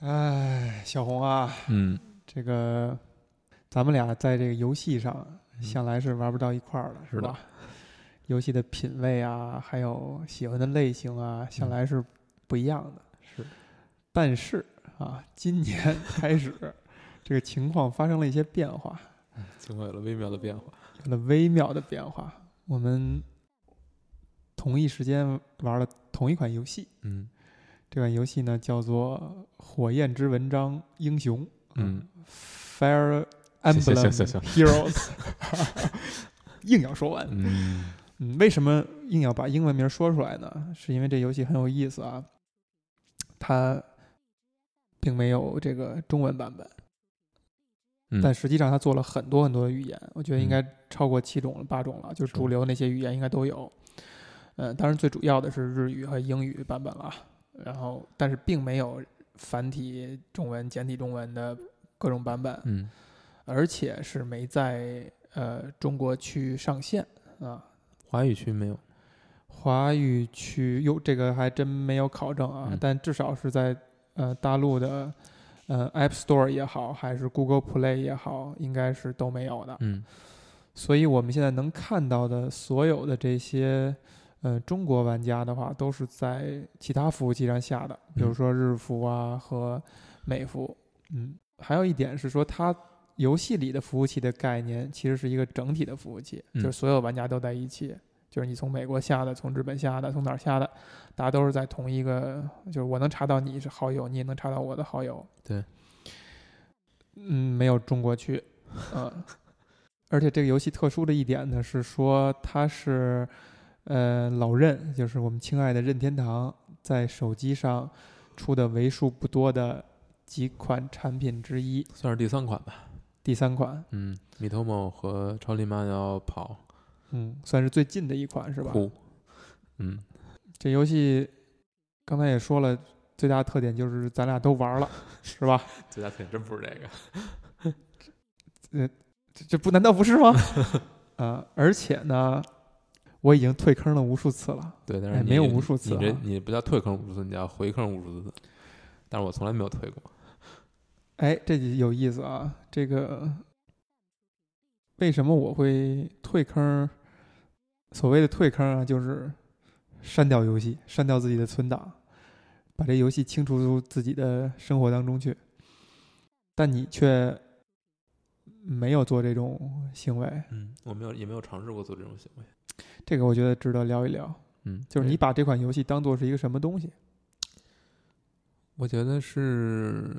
哎，小红啊，嗯，这个咱们俩在这个游戏上嗯向来是玩不到一块儿的，是吧？游戏的品味啊，还有喜欢的类型啊，向嗯来是不一样的。是，但是啊，今年开始，这个情况发生了一些变化，情况有了微妙的变化。有了微妙的变化。我们同一时间玩了同一款游戏，嗯这款游戏呢叫做《火焰之纹章英雄》。嗯，Fire Emblem Heroes，硬要说完。嗯嗯，为什么硬要把英文名说出来呢？是因为这游戏很有意思啊，它并没有这个中文版本，嗯，但实际上它做了很多很多的语言，我觉得应嗯该超过七种了、八种了，就是是主流那些语言应该都有。嗯，当然最主要的是日语和英语版本了，然后但是并没有繁体中文、简体中文的各种版本。嗯而且是没在呃中国区上线啊。华语区没有。华语区哟，这个还真没有考证啊，嗯但至少是在呃大陆的呃 App Store 也好，还是 Google Play 也好，应该是都没有的。嗯所以我们现在能看到的所有的这些呃中国玩家的话，都是在其他服务器上下的，比如嗯说日服啊和美服。嗯，还有一点是说，它游戏里的服务器的概念其实是一个整体的服务器，嗯就是所有玩家都在一起。就是你从美国下的，从日本下的，从哪儿下的，大家都是在同一个，就是我能查到你是好友，你也能查到我的好友。对。嗯，没有中国区，嗯，而且这个游戏特殊的一点呢是说它是，呃，老任，就是我们亲爱的任天堂在手机上出的为数不多的几款产品之一，算是第三款吧。第三款，嗯，米托莫和超力马要跑嗯，算是最近的一款是吧？嗯这游戏刚才也说了，最大的特点就是咱俩都玩了，是吧？最大特点真不是这个。这这不难道不是吗？啊、而且呢，我已经退坑了无数次了。对，但是没有无数次你这啊你不叫退坑无数次，你叫回坑无数次。但是我从来没有退过。哎，这就有意思啊！这个为什么我会退坑？所谓的退坑啊，就是删掉游戏，删掉自己的存档，把这游戏清除出自己的生活当中去。但你却没有做这种行为，嗯，我没有也没有尝试过做这种行为。这个我觉得值得聊一聊。嗯，就是你，把这款游戏当做是一个什么东西？我觉得是，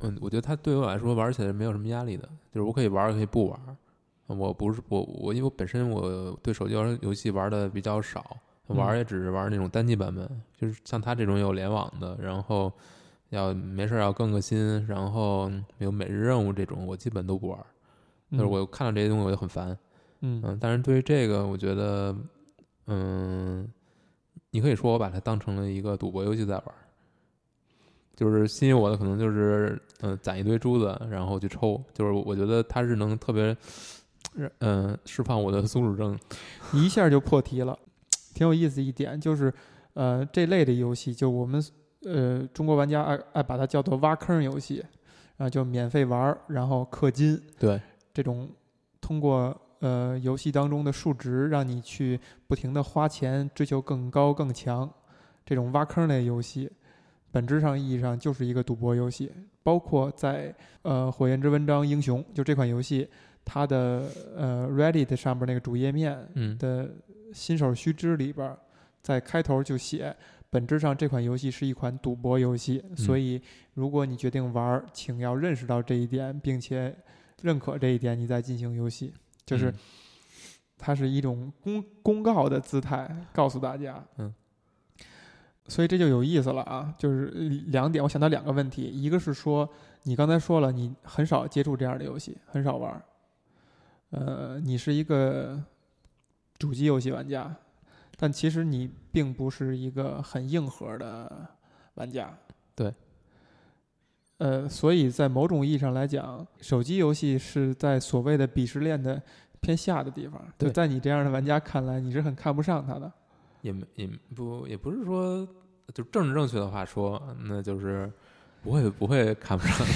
嗯，我觉得它对我来说玩起来没有什么压力的，就是我可以玩儿，可以不玩。我不是我我因为我本身我对手机游游戏玩的比较少，玩也只是玩那种单机版本，就是像它这种有联网的，然后要没事儿要更个新，然后有每日任务这种，我基本都不玩儿。就是嗯我看到这些东西我就很烦，嗯。嗯，但是对于这个，我觉得，嗯，你可以说我把它当成了一个赌博游戏在玩儿，就是吸引我的可能就是，嗯、攒一堆珠子，然后去抽，就是我觉得它是能特别，嗯、释放我的松鼠症，你 一下就破题了，挺有意思一点就是，呃，这类的游戏，就我们呃中国玩家爱爱把它叫做挖坑游戏，啊，就免费玩儿，然后氪金，对，这种通过呃游戏当中的数值让你去不停的花钱追求更高更强，这种挖坑类游戏，本质上意义上就是一个赌博游戏。包括在呃《火焰之纹章英雄》就这款游戏，它的呃 Reddit 上边那个主页面嗯，的新手须知里边儿，在开头就写，本质上这款游戏是一款赌博游戏，所以如果你决定玩儿，请要认识到这一点，并且认可这一点，你再进行游戏。就是嗯它是一种公公告的姿态，告诉大家。嗯。所以这就有意思了啊，就是两点，我想到两个问题，一个是说你刚才说了，你很少接触这样的游戏，很少玩儿。呃，你是一个主机游戏玩家，但其实你并不是一个很硬核的玩家。对。呃，所以在某种意义上来讲，手机游戏是在所谓的鄙视链的偏下的地方。就对在你这样的玩家看来，你是很看不上它的。也没也不也不是说，就政治正确的话说，那就是不会不会看不上，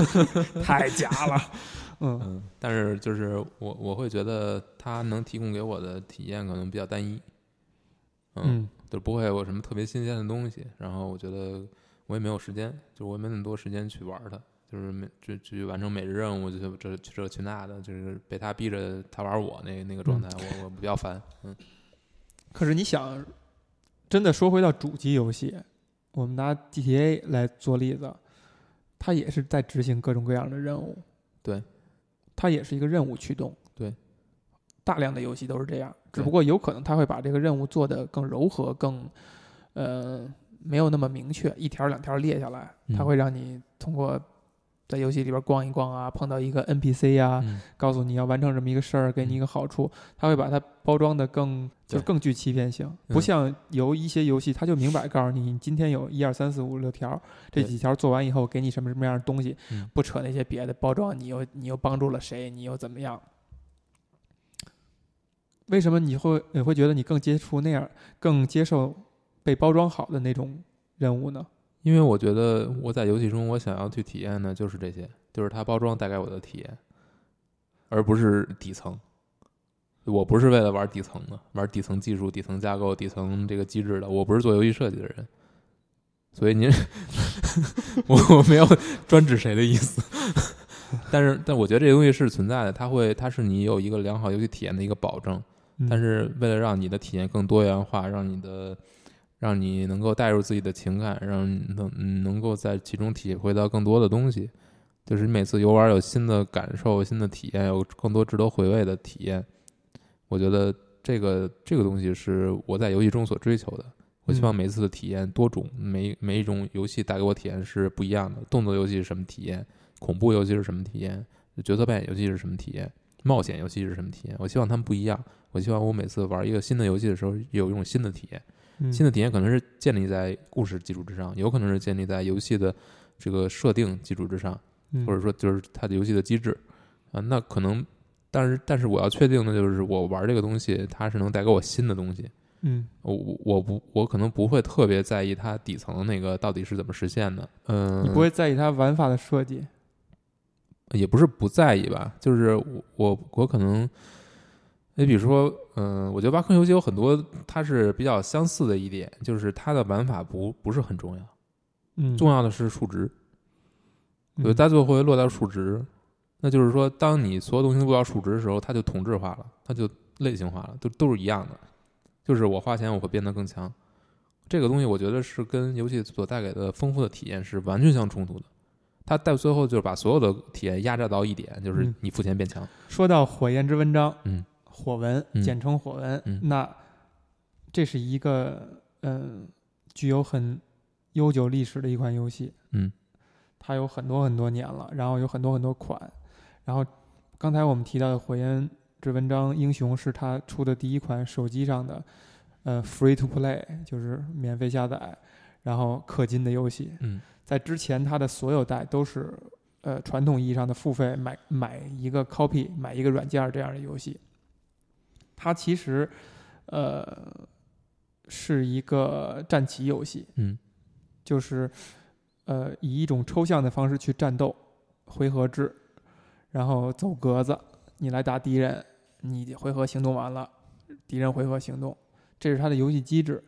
太假了。嗯嗯，但是就是我我会觉得它能提供给我的体验可能比较单一，嗯，嗯就不会有什么特别新鲜的东西。然后我觉得我也没有时间，就我也没那么多时间去玩它，就是每去去完成每日任务，就这去这去那的，就是被他逼着他玩我那那个状态，我我比较烦。嗯 可是你想，真的说回到主机游戏，我们拿 GTA 来做例子，它也是在执行各种各样的任务。对，它也是一个任务驱动。对，大量的游戏都是这样，只不过有可能它会把这个任务做得更柔和，更呃没有那么明确，一条两条列下来，它嗯。会让你通过在游戏里边逛一逛啊，碰到一个 NPC 呀、嗯。告诉你要完成这么一个事儿，给你一个好处，它会把它包装的更就是更具欺骗性，嗯。不像有一些游戏，它就明摆告诉你，你今天有一二三四五六条，这几条做完以后给你什么什么样的东西，嗯。不扯那些别的包装，你又你又帮助了谁，你又怎么样？为什么你会你会觉得你更接触那样，更接受被包装好的那种任务呢？因为我觉得我在游戏中我想要去体验的就是这些，就是它包装带给我的体验，而不是底层。我不是为了玩底层的，玩底层技术、底层架构、底层这个机制的。我不是做游戏设计的人，所以您，我我没有专指谁的意思。但是，但我觉得这个东西是存在的，它会，它是你有一个良好游戏体验的一个保证。嗯但是为了让你的体验更多元化，让你的让你能够带入自己的情感，让你能能够在其中体会到更多的东西，就是你每次游玩有新的感受、新的体验，有更多值得回味的体验。我觉得这个这个东西是我在游戏中所追求的。我希望每次的体验多种，每每一种游戏带给我体验是不一样的。动作游戏是什么体验？恐怖游戏是什么体验？角色扮演游戏是什么体验？冒险游戏是什么体验？我希望他们不一样。我希望我每次玩一个新的游戏的时候，有一种新的体验。嗯新的体验可能是建立在故事基础之上，有可能是建立在游戏的这个设定基础之上，嗯或者说就是它的游戏的机制啊。那可能，但是但是我要确定的就是，我玩这个东西，它是能带给我新的东西。嗯我我我不我可能不会特别在意它底层那个到底是怎么实现的。嗯，你不会在意它玩法的设计，也不是不在意吧，就是我我我可能，你比如说，嗯、我觉得挖坑游戏有很多它是比较相似的一点，就是它的玩法不不是很重要，嗯，重要的是数值。嗯对，它最后会落到数值，那就是说，当你所有东西都落到数值的时候，它就同质化了，它就类型化了，都都是一样的。就是我花钱我会变得更强，这个东西我觉得是跟游戏所带给的丰富的体验是完全相冲突的。它到最后就是把所有的体验压榨到一点，就是嗯你付钱变强。说到火焰之文章，嗯，火纹嗯。简称火纹，嗯。那这是一个嗯具有很悠久历史的一款游戏，嗯，它有很多很多年了，然后有很多很多款，然后刚才我们提到的火焰之文章英雄是它出的第一款手机上的呃 free to play，就是免费下载，然后氪金的游戏，嗯。在之前，它的所有代都是呃传统意义上的付费买买一个 copy 买一个软件这样的游戏。它其实呃是一个战棋游戏，嗯就是呃以一种抽象的方式去战斗，回合制，然后走格子，你来打敌人，你回合行动完了，敌人回合行动，这是它的游戏机制。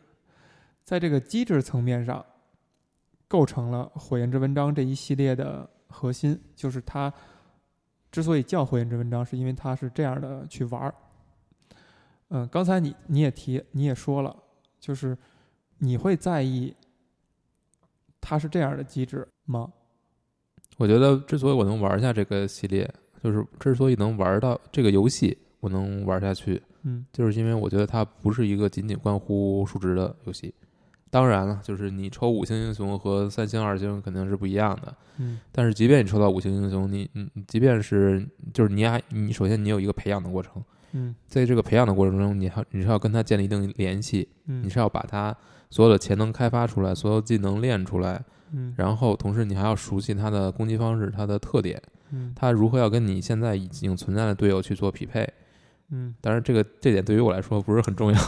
在这个机制层面上，构成了《火焰之文章》这一系列的核心，就是它之所以叫《火焰之文章》，是因为它是这样的去玩儿。嗯，刚才你你也提，你也说了，就是你会在意它是这样的机制吗？我觉得之所以我能玩下这个系列，就是之所以能玩到这个游戏，我能玩下去，嗯就是因为我觉得它不是一个仅仅关乎数值的游戏。当然了，就是你抽五星英雄和三星、二星肯定是不一样的。嗯但是即便你抽到五星英雄，你你你即便是就是你还你首先你有一个培养的过程，嗯在这个培养的过程中，你还你是要跟他建立一定联系，嗯，你是要把他所有的潜能开发出来，所有技能练出来，嗯然后同时你还要熟悉他的攻击方式、他的特点，嗯他如何要跟你现在已经存在的队友去做匹配。嗯，当然，这个这点对于我来说不是很重要。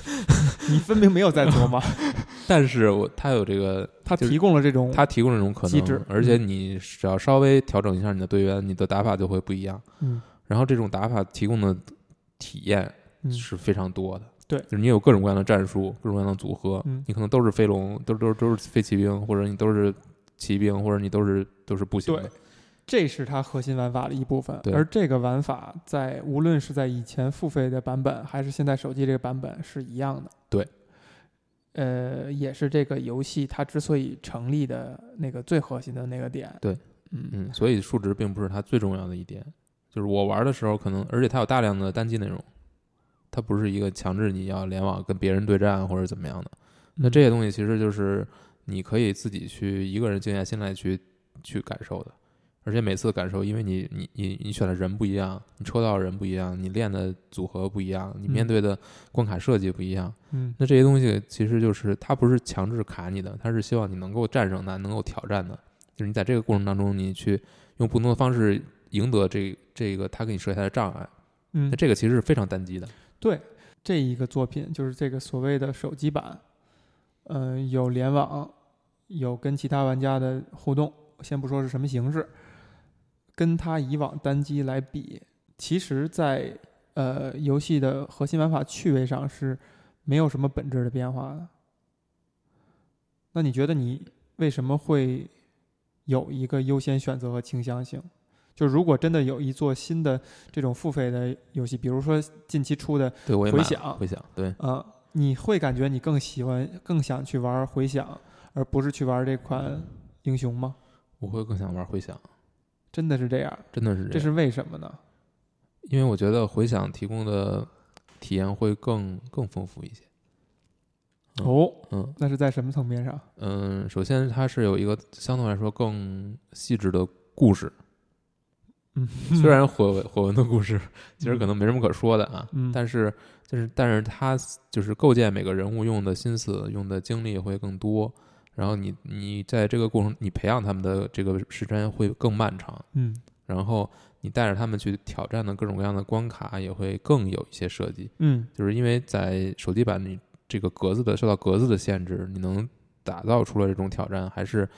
你分明没有在琢磨。但是我他有这个，他提供了这种他提供这种可能机制能，而且你只要稍微调整一下你的队员，你的打法就会不一样。嗯然后这种打法提供的体验嗯是非常多的。对就是你有各种各样的战术，各种各样的组合，嗯你可能都是飞龙，都都都是飞骑兵，或者你都是骑兵，或者你都是都是步行的对。这是它核心玩法的一部分，而这个玩法在无论是在以前付费的版本，还是现在手机这个版本是一样的。对，呃，也是这个游戏它之所以成立的那个最核心的那个点。对，嗯嗯，所以数值并不是它最重要的一点。就是我玩的时候，可能而且它有大量的单机内容，它不是一个强制你要联网跟别人对战或者怎么样的。那这些东西其实就是你可以自己去一个人静下心来去去感受的，而且每次感受，因为你你你你选的人不一样，你抽到的人不一样，你练的组合不一样，你面嗯对的关卡设计不一样，嗯那这些东西其实就是它不是强制卡你的，它是希望你能够战胜它，能够挑战的。就是你在这个过程当中，你去用不同的方式赢得这这个他给你设下的障碍。嗯那，这个其实是非常单机的。对，这一个作品就是这个所谓的手机版，嗯、有联网，有跟其他玩家的互动，先不说是什么形式，跟它以往单机来比，其实在呃游戏的核心玩法趣味上是没有什么本质的变化的。那你觉得你为什么会有一个优先选择和倾向性？就如果真的有一座新的这种付费的游戏，比如说近期出的回响回响，对，啊，你会感觉你更喜欢、更想去玩回响，而不是去玩这款英雄吗？我会更想玩回响，真的是这样？真的是这样。这是为什么呢？因为我觉得回响提供的体验会更更丰富一些。嗯哦，嗯那是在什么层面上？嗯，首先它是有一个相对来说更细致的故事，嗯，虽然火纹火文的故事其实可能没什么可说的啊，嗯。但是就是但是他就是构建每个人物用的心思、用的精力会更多，然后你你在这个过程你培养他们的这个时间会更漫长，嗯。然后你带着他们去挑战的各种各样的关卡也会更有一些设计，嗯。就是因为在手机版你这个格子的受到格子的限制，你能打造出来这种挑战还是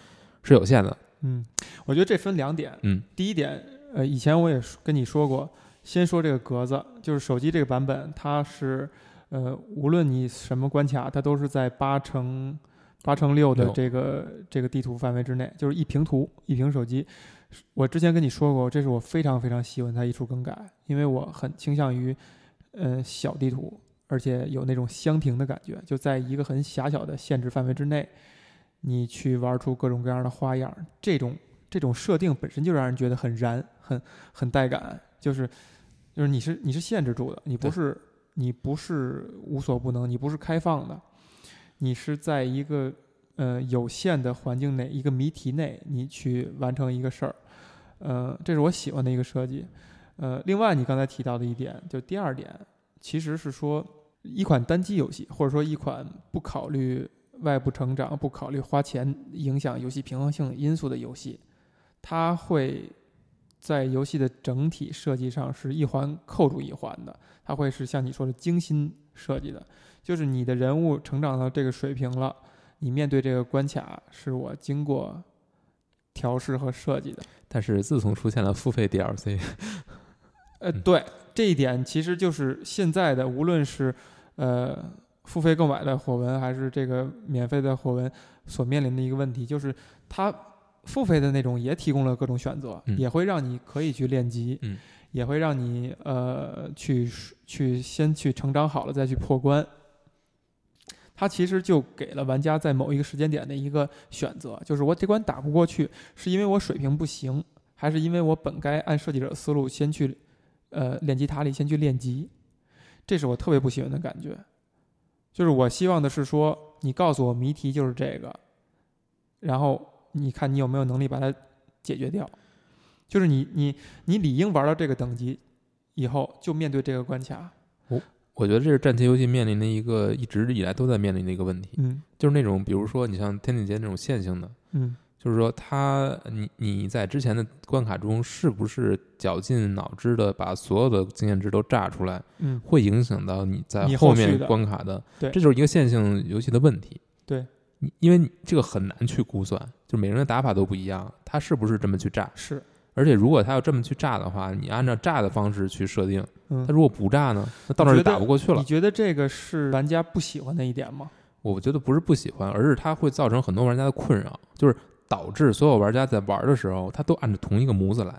是有限的，嗯，我觉得这分两点。嗯。第一点，呃，以前我也跟你说过，先说这个格子，就是手机这个版本，它是呃，无论你什么关卡，它都是在八乘八乘六的这个这个地图范围之内，就是一屏图一屏手机。我之前跟你说过，这是我非常非常喜欢它一处更改，因为我很倾向于呃小地图，而且有那种相庭的感觉，就在一个很狭小的限制范围之内，你去玩出各种各样的花样，这种这种设定本身就让人觉得很燃，很很带感，就是就是你是你是限制住的，你不是你不是无所不能，你不是开放的，你是在一个呃有限的环境内，一个谜题内，你去完成一个事儿，呃，这是我喜欢的一个设计。呃，另外你刚才提到的一点，就第二点，其实是说一款单机游戏，或者说一款不考虑外部成长、不考虑花钱影响游戏平衡性因素的游戏，它会在游戏的整体设计上是一环扣住一环的，它会是像你说的精心设计的，就是你的人物成长到这个水平了，你面对这个关卡是我经过调试和设计的。但是自从出现了付费 DLC，呃，对，这一点其实就是现在的，无论是呃付费购买的火纹，还是这个免费的火纹所面临的一个问题，就是它付费的那种也提供了各种选择，嗯也会让你可以去练级，嗯也会让你呃去去先去成长好了再去破关。它其实就给了玩家在某一个时间点的一个选择，就是我这关打不过去，是因为我水平不行，还是因为我本该按设计者思路先去，呃，练级塔里先去练级，这是我特别不喜欢的感觉。就是我希望的是说，你告诉我谜题就是这个，然后你看你有没有能力把它解决掉。就是你你你理应玩到这个等级以后，就面对这个关卡。我我觉得这是战棋游戏面临的一个一直以来都在面临的一个问题，嗯就是那种比如说你像天地劫那种线性的，嗯就是说它你你在之前的关卡中是不是绞尽脑汁的把所有的经验值都炸出来，嗯，会影响到你在后面关卡的，对这就是一个线性游戏的问题。对，你因为这个很难去估算，就每个人的打法都不一样，他是不是这么去炸？是，而且如果他要这么去炸的话，你按照炸的方式去设定，嗯他，如果不炸呢，那到那儿就打不过去了你。觉得这个是玩家不喜欢的一点吗？我觉得不是不喜欢，而是它会造成很多玩家的困扰，就是导致所有玩家在玩的时候，他都按照同一个模子来。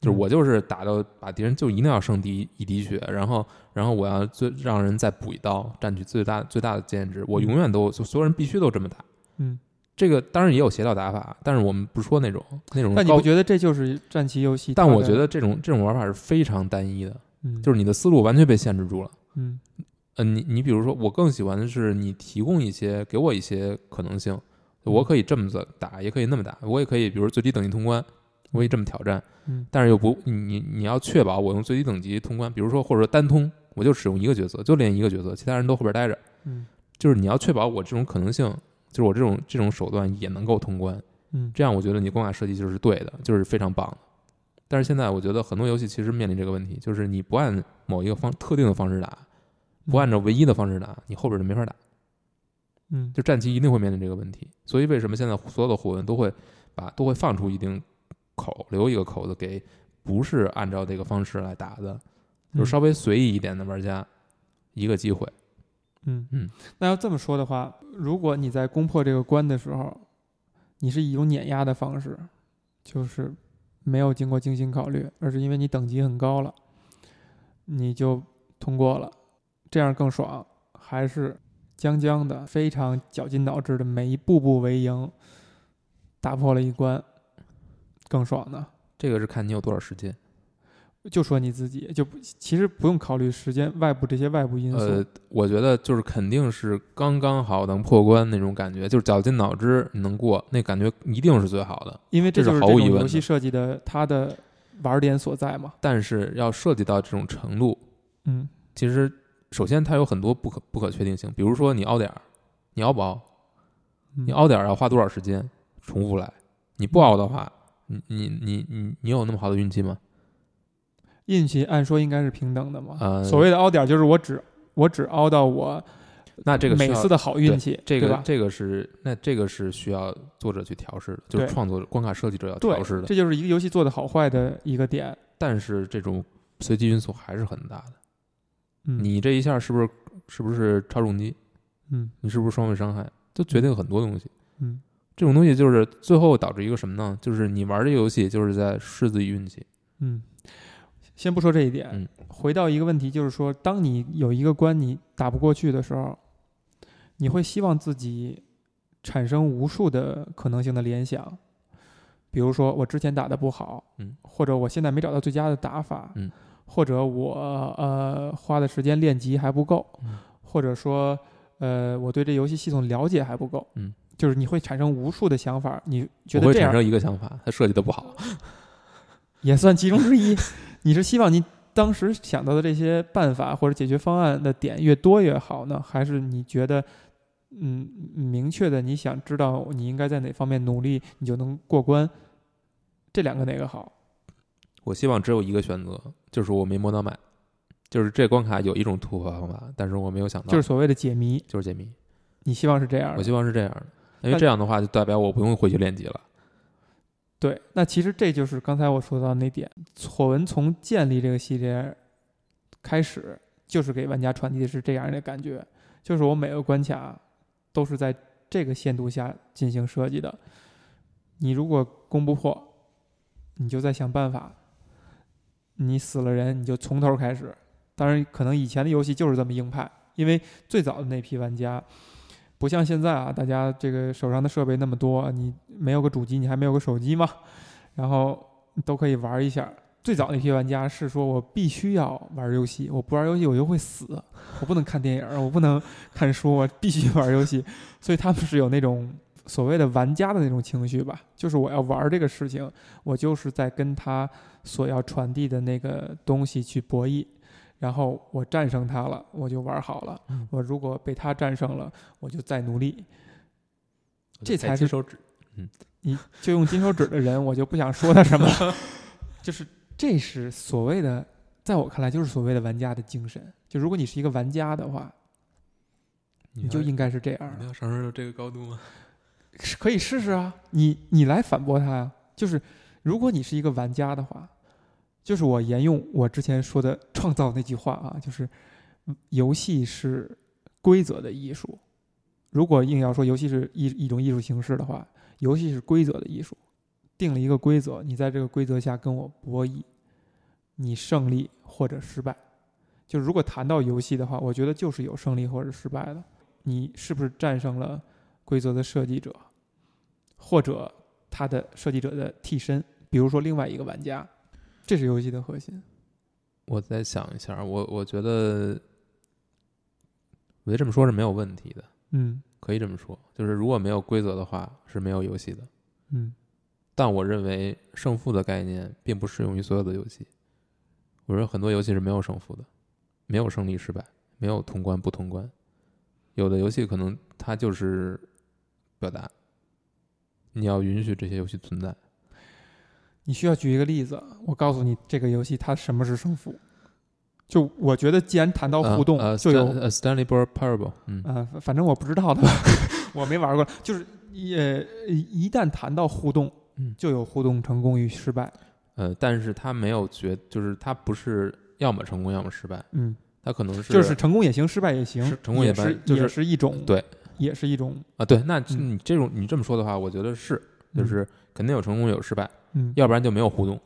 就是嗯我就是打到把敌人就一定要剩第一一滴血，然后然后我要最让人再补一刀，占据最大最大的经验值。我永远都就所有人必须都这么打。嗯，这个当然也有邪道打法，但是我们不说那种那种但你不觉得这就是战棋游戏？但我觉得这种这种玩法是非常单一的，嗯，就是你的思路完全被限制住了。嗯嗯、你你比如说，我更喜欢的是你提供一些给我一些可能性，我可以这么子打，也可以那么打，我也可以，比如最低等级通关，我可以这么挑战，嗯但是又不你你你要确保我用最低等级通关，比如说或者说单通，我就使用一个角色，就练一个角色，其他人都后边待着，嗯就是你要确保我这种可能性，就是我这种这种手段也能够通关，嗯这样我觉得你关卡设计就是对的，就是非常棒的。但是现在我觉得很多游戏其实面临这个问题，就是你不按某一个方特定的方式打，不按照唯一的方式打，你后边就没法打。嗯就战棋一定会面临这个问题。所以为什么现在所有的火纹都会把都会放出一定口，留一个口子给不是按照这个方式来打的，就是稍微随意一点的玩家一个机会。嗯。嗯，那要这么说的话，如果你在攻破这个关的时候，你是以一种碾压的方式，就是没有经过精心考虑，而是因为你等级很高了，你就通过了，这样更爽，还是将将的非常绞尽脑汁的每一步步为营，打破了一关，更爽呢？这个是看你有多少时间。就说你自己，就不其实不用考虑时间、外部这些外部因素。呃，我觉得就是肯定是刚刚好能破关那种感觉，就是绞尽脑汁能过，那感觉一定是最好的。因为这是毫无疑问游戏设计的它的玩点所在嘛。但是要涉及到这种程度，嗯其实首先它有很多不可不可确定性，比如说你凹点儿，你凹不凹？嗯你凹点儿要花多少时间重复来？你不凹的话，你你你你你有那么好的运气吗？运气按说应该是平等的嘛。呃，所谓的凹点就是我只我只凹到我那这个每次的好运气，这？个这个是那这个是需要作者去调试的，就是创作者关卡设计者要调试，的。这就是一个游戏做的好坏的一个点。但是这种随机因素还是很大的。嗯，你这一下是不是是不是超重击？嗯你是不是双倍伤害？都决定很多东西。嗯这种东西就是最后导致一个什么呢？就是你玩这个游戏就是在试自己运气。嗯，先不说这一点，嗯回到一个问题，就是说，当你有一个关你打不过去的时候，你会希望自己产生无数的可能性的联想，比如说我之前打的不好，嗯，或者我现在没找到最佳的打法，嗯，或者我呃花的时间练级还不够，嗯或者说呃我对这游戏系统了解还不够，嗯，就是你会产生无数的想法，你觉得会产生一个想法，它设计的不好。也算其中之一。你是希望你当时想到的这些办法或者解决方案的点越多越好呢，还是你觉得，嗯，明确的你想知道你应该在哪方面努力，你就能过关？这两个哪个好？我希望只有一个选择，就是我没摸到脉，就是这关卡有一种突破方法，但是我没有想到，就是所谓的解谜，就是解谜。你希望是这样的。我希望是这样的，因为这样的话就代表我不用回去练级了。对，那其实这就是刚才我说到那点，火纹从建立这个系列开始，就是给玩家传递的是这样的感觉，就是我每个关卡都是在这个限度下进行设计的。你如果攻不破，你就再想办法。你死了人，你就从头开始。当然，可能以前的游戏就是这么硬派，因为最早的那批玩家，不像现在啊，大家这个手上的设备那么多，你没有个主机，你还没有个手机嘛，然后都可以玩一下。最早那批玩家是说我必须要玩游戏，我不玩游戏我就会死，我不能看电影，我不能看书，我必须玩游戏。所以他们是有那种所谓的玩家的那种情绪吧，就是我要玩这个事情，我就是在跟他所要传递的那个东西去博弈。然后我战胜他了，我就玩好了。嗯我如果被他战胜了，我就再努力。这才是金手指。你就用金手指的人，我就不想说他什么了。就是这是所谓的，在我看来就是所谓的玩家的精神。就如果你是一个玩家的话，你就应该是这样的。你要上升到这个高度吗？可以试试啊，你你来反驳他呀。就是如果你是一个玩家的话，就是我沿用我之前说的 创造那句话啊，就是游戏是规则的艺术。如果硬要说游戏是一一种艺术形式的话，游戏是规则的艺术。定了一个规则，你在这个规则下跟我博弈，你胜利或者失败。就如果谈到游戏的话，我觉得就是有胜利或者失败的。你是不是战胜了规则的设计者，或者他的设计者的替身，比如说另外一个玩家，这是游戏的核心。我再想一下，我我觉得，我觉得这么说是没有问题的，嗯可以这么说，就是如果没有规则的话，是没有游戏的。嗯但我认为胜负的概念并不适用于所有的游戏。我认为很多游戏是没有胜负的，没有胜利失败，没有通关不通关。有的游戏可能它就是表达，你要允许这些游戏存在。你需要举一个例子，我告诉你这个游戏它什么是胜负。就我觉得，既然谈到互动，呃，就有呃 Stanley Parable，嗯，呃，反正我不知道的，我没玩过。就是也一旦谈到互动，嗯就有互动成功与失败。呃，但是他没有觉，就是他不是要么成功要么失败，嗯，他可能是就是成功也行，失败也行是，成功也也是就是也是一种对也是一种啊，对，那嗯你这种你这么说的话，我觉得是，就是肯定有成功有失败，嗯要不然就没有互动。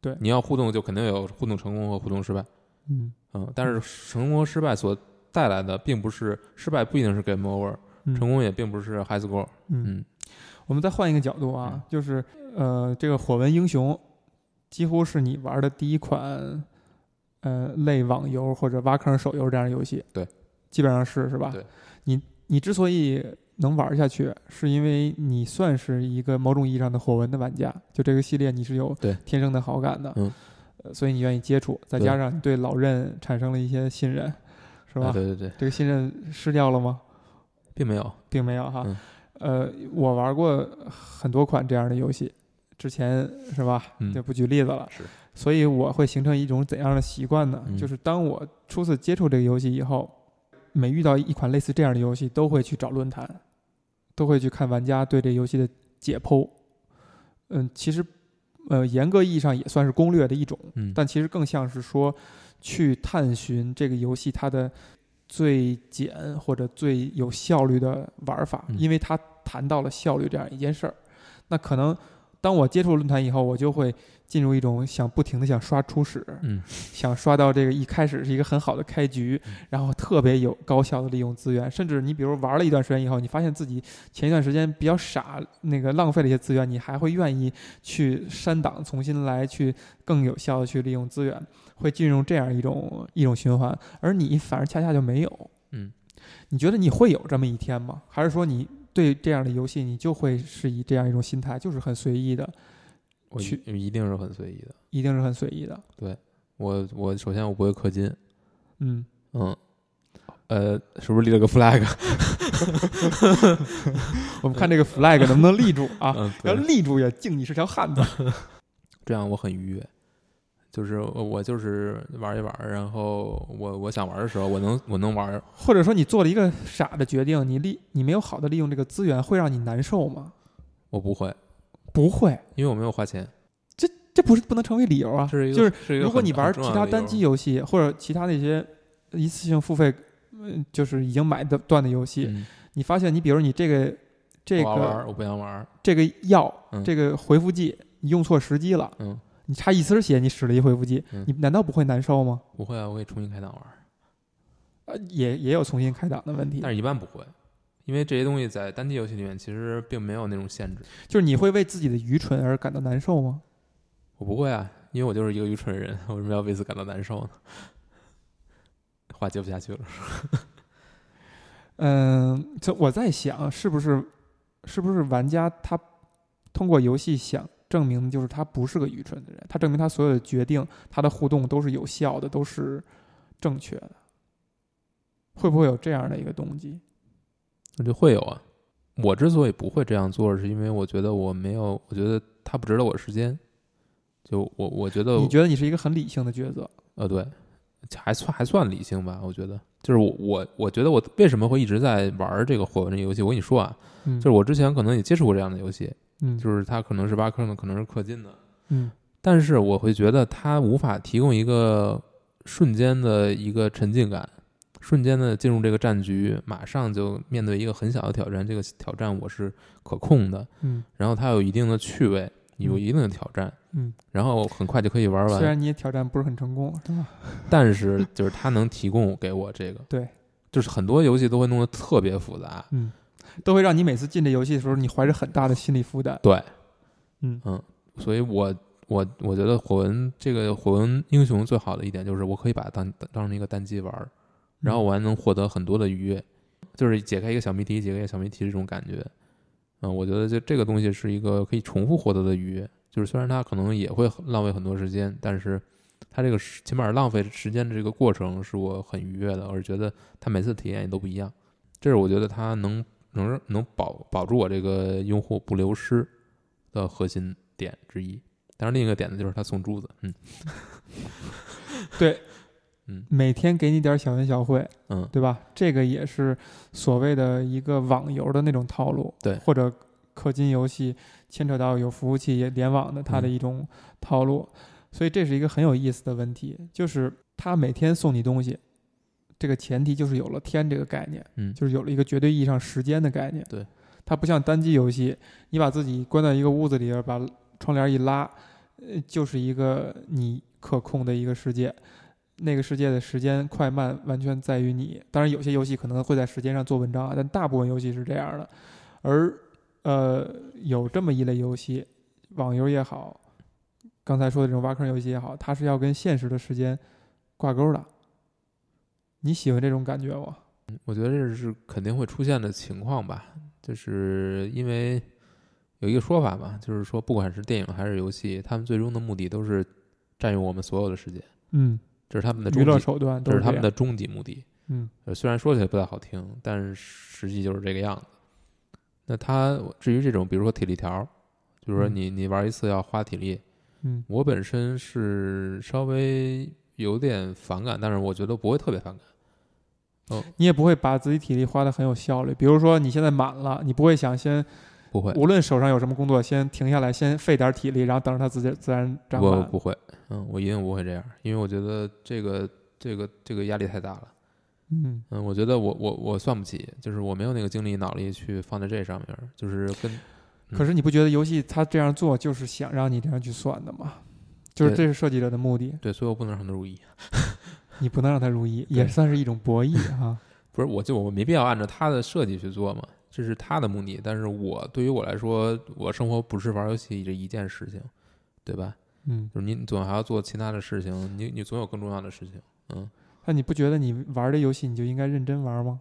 对你要互动就肯定有互动成功和互动失败，嗯嗯，但是成功和失败所带来的并不是失败不一定是 game over，嗯成功也并不是 high score，嗯。嗯我们再换一个角度啊，就是呃，这个火纹英雄几乎是你玩的第一款呃类网游或者挖坑手游这样的游戏。对，基本上是是吧？对。你你之所以能玩下去，是因为你算是一个某种意义上的火纹的玩家，就这个系列你是有天生的好感的。嗯。呃，所以你愿意接触，再加上你对老任产生了一些信任，是吧？啊对对对，这个信任失掉了吗？并没有，并没有哈。嗯呃，我玩过很多款这样的游戏，之前是吧？嗯就不举例子了。是，所以我会形成一种怎样的习惯呢？嗯就是当我初次接触这个游戏以后，每遇到一款类似这样的游戏，都会去找论坛，都会去看玩家对这游戏的解剖。嗯，其实，呃，严格意义上也算是攻略的一种，嗯，但其实更像是说，去探寻这个游戏它的最简或者最有效率的玩法，嗯因为它谈到了效率这样一件事儿。那可能当我接触论坛以后，我就会进入一种想不停的想刷初始，嗯想刷到这个一开始是一个很好的开局嗯，然后特别有高效的利用资源，甚至你比如玩了一段时间以后，你发现自己前一段时间比较傻，那个浪费了一些资源，你还会愿意去删档，重新来去更有效的去利用资源，会进入这样一种一种循环，而你反而恰恰就没有。嗯，你觉得你会有这么一天吗？还是说你对这样的游戏你就会是以这样一种心态，就是很随意的，我去一定是很随意的。一定是很随意的？对我我首先我不会氪金，嗯，嗯，呃，是不是立了个 flag？我们看这个 flag 能不能立住啊？嗯，要，立住也敬你是条汉子。这样我很愉悦。就是我我就是玩一玩，然后我我想玩的时候，我能我能玩，或者说你做了一个傻的决定，你利你没有好的利用这个资源，会让你难受吗？我不会，不会，因为我没有花钱。这这不是不能成为理由啊。这是一个就是是如果你玩其他单机游戏。或者其他那些一次性付费，嗯，就是已经买的断的游戏，嗯，你发现你比如你这个这个我要玩，我不想玩，这个药、嗯。这个回复剂你用错时机了，嗯，你差一丝血你使了一回复剂，嗯。你难道不会难受吗？不会啊，我可以重新开档玩，呃，也也有重新开档的问题。但，是一般不会，因为这些东西在单机游戏里面其实并没有那种限制。就是你会为自己的愚蠢而感到难受吗？我不会啊，因为我就是一个愚蠢人，我为什么要为此感到难受呢？话接不下去了。嗯，这我在想，是不是是不是玩家他通过游戏想证明，就是他不是个愚蠢的人，他证明他所有的决定，他的互动都是有效的，都是正确的。会不会有这样的一个动机？我觉得会有啊。我之所以不会这样做，是因为我觉得我没有，我觉得他不值得我时间。就我，我觉得，你觉得你是一个很理性的抉择？呃，对，还算还算理性吧，我觉得。就是我我我觉得我为什么会一直在玩这个火纹这游戏？我跟你说啊，嗯，就是我之前可能也接触过这样的游戏，嗯，就是它可能是挖坑的，可能是氪金的，嗯但是我会觉得它无法提供一个瞬间的一个沉浸感，瞬间的进入这个战局，马上就面对一个很小的挑战，这个挑战我是可控的，嗯然后它有一定的趣味，有嗯一定的挑战，嗯，然后很快就可以玩完。虽然你也挑战不是很成功，是吧？但是就是它能提供给我这个，对，就是很多游戏都会弄得特别复杂，嗯，都会让你每次进这游戏的时候，你怀着很大的心理负担。对，嗯所以我我我觉得火纹这个火纹英雄最好的一点就是我可以把它当当成一个单机玩儿，然后我还能获得很多的愉悦，就是解开一个小谜题，解开一个小谜题这种感觉。嗯，我觉得就这个东西是一个可以重复获得的愉悦，就是虽然它可能也会浪费很多时间，但是它这个时起码浪费时间的这个过程是我很愉悦的，我是觉得它每次体验也都不一样，这是我觉得它能能能保保住我这个用户不流失的核心点之一。当然，另一个点呢就是它送珠子，嗯 对，嗯每天给你点小恩小惠，嗯，对吧？这个也是所谓的一个网游的那种套路，对或者氪金游戏牵扯到有服务器也联网的它的嗯一种套路，所以这是一个很有意思的问题，就是他每天送你东西，这个前提就是有了天这个概念，嗯就是有了一个绝对意义上时间的概念。对，它不像单机游戏，你把自己关在一个屋子里边，把窗帘一拉，呃，就是一个你可控的一个世界。那个世界的时间快慢完全在于你。当然，有些游戏可能会在时间上做文章啊，但大部分游戏是这样的。而呃，有这么一类游戏，网游也好，刚才说的这种挖坑游戏也好，它是要跟现实的时间挂钩的。你喜欢这种感觉吗？我觉得这是肯定会出现的情况吧，就是因为有一个说法嘛，就是说不管是电影还是游戏，他们最终的目的都是占用我们所有的时间，嗯，这是他们的娱终极，乐手段这是他们的。终极目的。嗯呃，虽然说起来不太好听，但是实际就是这个样子。那他至于这种，比如说体力条，就是说嗯你你玩一次要花体力，嗯我本身是稍微有点反感，但是我觉得不会特别反感。你也不会把自己体力花的很有效率。比如说你现在满了，你不会想先，不会，无论手上有什么工作，先停下来，先费点体力，然后等着它自己自然长满。我不会，嗯，我一定不会这样，因为我觉得这个这个这个压力太大了。嗯嗯，我觉得我我我算不起，就是我没有那个精力脑力去放在这上面，就是跟嗯可是你不觉得游戏它这样做就是想让你这样去算的吗？就是这是设计者的目的，对，所以我不能让他如意。你不能让他如意，也算是一种博弈啊。不是，我就我没必要按照他的设计去做嘛，这是他的目的。但是我对于我来说，我生活不是玩游戏这一件事情，对吧？嗯，就是你你总还要做其他的事情，你你总有更重要的事情。嗯，那你不觉得你玩这游戏你就应该认真玩吗？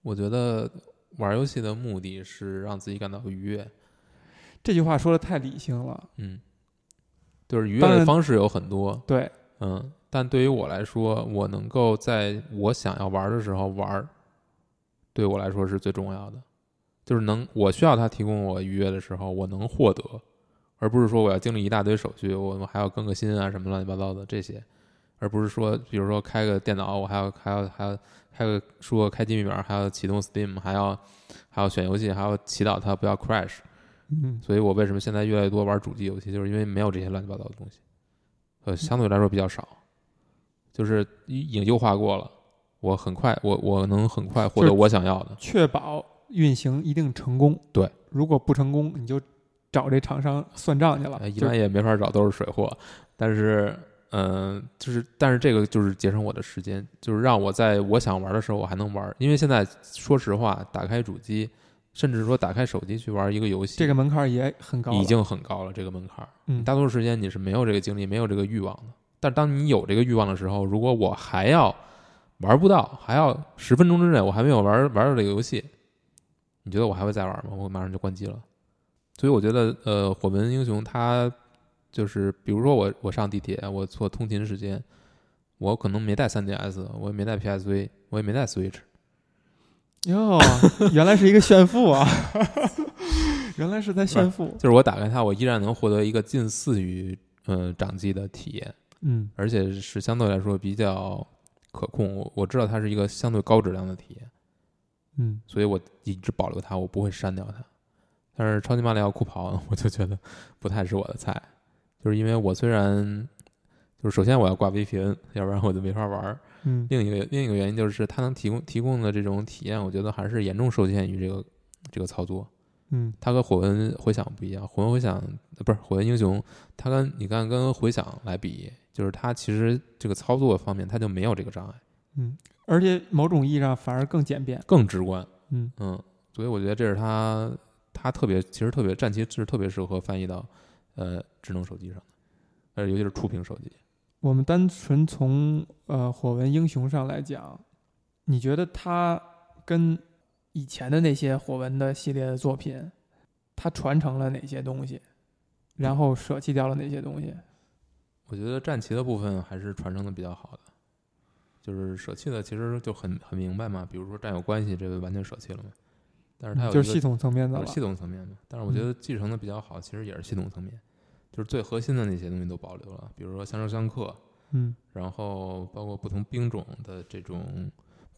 我觉得玩游戏的目的是让自己感到愉悦。这句话说的太理性了。嗯，就是愉悦的方式有很多。对，嗯，但对于我来说，我能够在我想要玩的时候玩儿，对我来说是最重要的。就是能我需要它提供我愉悦的时候，我能获得，而不是说我要经历一大堆手续，我还要更个新啊什么乱七八糟的这些，而不是说，比如说开个电脑，我还要还要还要开个说开机密码，还要启动 Steam，还要还要选游戏，还要祈祷它不要 crash。嗯所以我为什么现在越来越多玩主机游戏，就是因为没有这些乱七八糟的东西，呃，相对来说比较少，就是已已经优化过了，我很快，我我能很快获得我想要的，确保运行一定成功。对，如果不成功，你就找这厂商算账去了。呃一般也没法找，都是水货。但是，嗯、就是但是这个就是节省我的时间，就是让我在我想玩的时候我还能玩，因为现在说实话，打开主机，甚至说打开手机去玩一个游戏，这个门槛也很高，已经很高了，这个门槛儿。嗯大多数时间你是没有这个精力、没有这个欲望的。但当你有这个欲望的时候，如果我还要玩不到，还要十分钟之内我还没有玩玩到这个游戏，你觉得我还会再玩吗？我马上就关机了。所以我觉得，呃，火纹英雄它就是，比如说我我上地铁，我坐通勤时间，我可能没带 3DS，我也没带 PSV，我也没带 Switch，哟，原来是一个炫富啊！原来是在炫富。就是我打开它，我依然能获得一个近似于呃掌机的体验。嗯而且是相对来说比较可控，我我知道它是一个相对高质量的体验，嗯所以我一直保留它，我不会删掉它。但是超级马里奥酷跑，我就觉得不太是我的菜，就是因为我虽然就是首先我要挂 VPN，要不然我就没法玩儿。嗯另一个另一个原因就是它能提供提供的这种体验，我觉得还是严重受限于这个这个操作。嗯它和火纹回响不一样，火纹回响呃不是火纹英雄，它跟你看跟回响来比，就是它其实这个操作方面它就没有这个障碍，嗯，而且某种意义上反而更简便。更直观。嗯嗯，所以我觉得这是它它特别其实特别战旗是特别适合翻译到呃智能手机上的，呃尤其是触屏手机。我们单纯从呃火纹英雄上来讲，你觉得它跟以前的那些火纹的系列的作品，它传承了哪些东西，然后舍弃掉了哪些东西？我觉得战旗的部分还是传承的比较好的，就是舍弃的其实就很很明白嘛，比如说战友关系这个完全舍弃了嘛，但是它有就是系统层面的系统层面的，但是我觉嗯。得继承的比较好，其实也是系统层面，就是最核心的那些东西都保留了，比如说相生相克，嗯。然后包括不同兵种的这种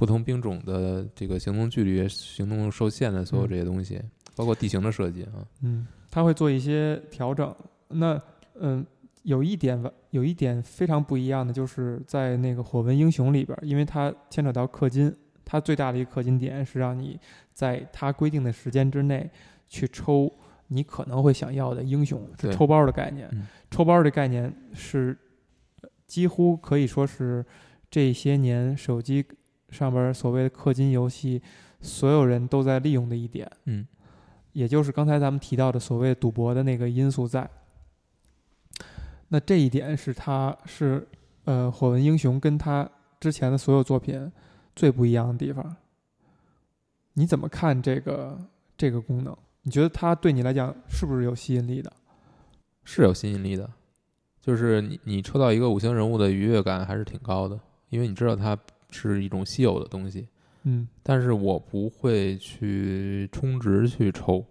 不同兵种的这个行动距离、行动受限的所有嗯。这些东西，包括地形的设计啊，嗯，它会做一些调整。那嗯，有一点吧，有一点非常不一样的，就是在那个火纹英雄里边，因为它牵扯到氪金，它最大的一个氪金点是让你在它规定的时间之内去抽你可能会想要的英雄，是抽包的概念。嗯。抽包的概念是呃几乎可以说是这些年手机上边儿所谓的氪金游戏，所有人都在利用的一点。嗯，也就是刚才咱们提到的所谓赌博的那个因素在。那这一点是他是呃火纹英雄跟他之前的所有作品最不一样的地方。你怎么看这个这个功能？你觉得它对你来讲是不是有吸引力的？是有吸引力的，就是你你抽到一个五星人物的愉悦感还是挺高的，因为你知道它是一种稀有的东西，嗯但是我不会去充值去抽，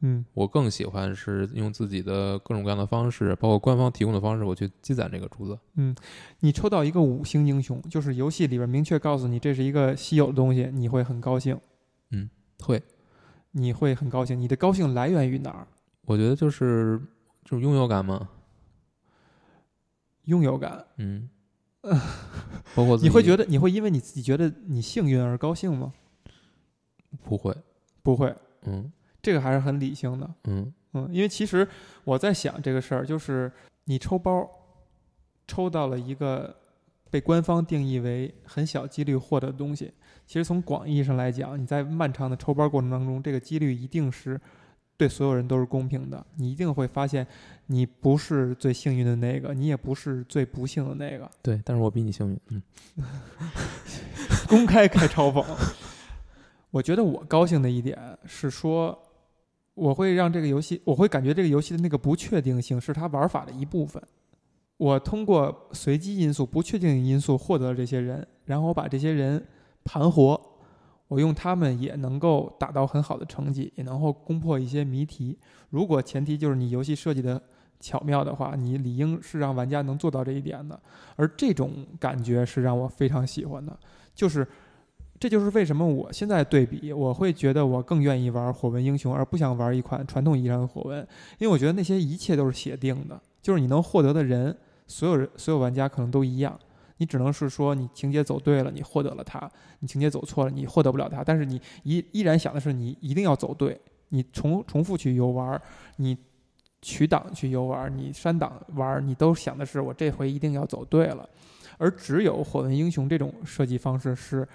嗯我更喜欢是用自己的各种各样的方式，包括官方提供的方式，我去积攒这个珠子。嗯你抽到一个五星英雄，就是游戏里边明确告诉你这是一个稀有的东西，你会很高兴，嗯会，你会很高兴。你的高兴来源于哪儿？我觉得就是就是拥有感嘛，拥有感。嗯，包括你会觉得你会因为你自己觉得你幸运而高兴吗？不会，不会，嗯。这个还是很理性的。嗯。嗯，因为其实我在想这个事儿，就是你抽包抽到了一个被官方定义为很小几率获得的东西，其实从广义上来讲，你在漫长的抽包过程当中，这个几率一定是对所有人都是公平的。你一定会发现，你不是最幸运的那个，你也不是最不幸的那个。对，但是我比你幸运，嗯 公开开嘲讽。我觉得我高兴的一点是说，我会让这个游戏，我会感觉这个游戏的那个不确定性是它玩法的一部分。我通过随机因素、不确定因素获得了这些人，然后我把这些人盘活，我用他们也能够达到很好的成绩，也能够攻破一些谜题。如果前提就是你游戏设计的巧妙的话，你理应是让玩家能做到这一点的。而这种感觉是让我非常喜欢的，就是这就是为什么我现在对比，我会觉得我更愿意玩火纹英雄，而不想玩一款传统意义上的火纹，因为我觉得那些一切都是写定的，就是你能获得的人，所有人所有玩家可能都一样。你只能是说你情节走对了，你获得了它；你情节走错了，你获得不了它。但是你依依然想的是你一定要走对，你重重复去游玩，你取档去游玩，你删档玩，你都想的是我这回一定要走对了。而只有火纹英雄这种设计方式是，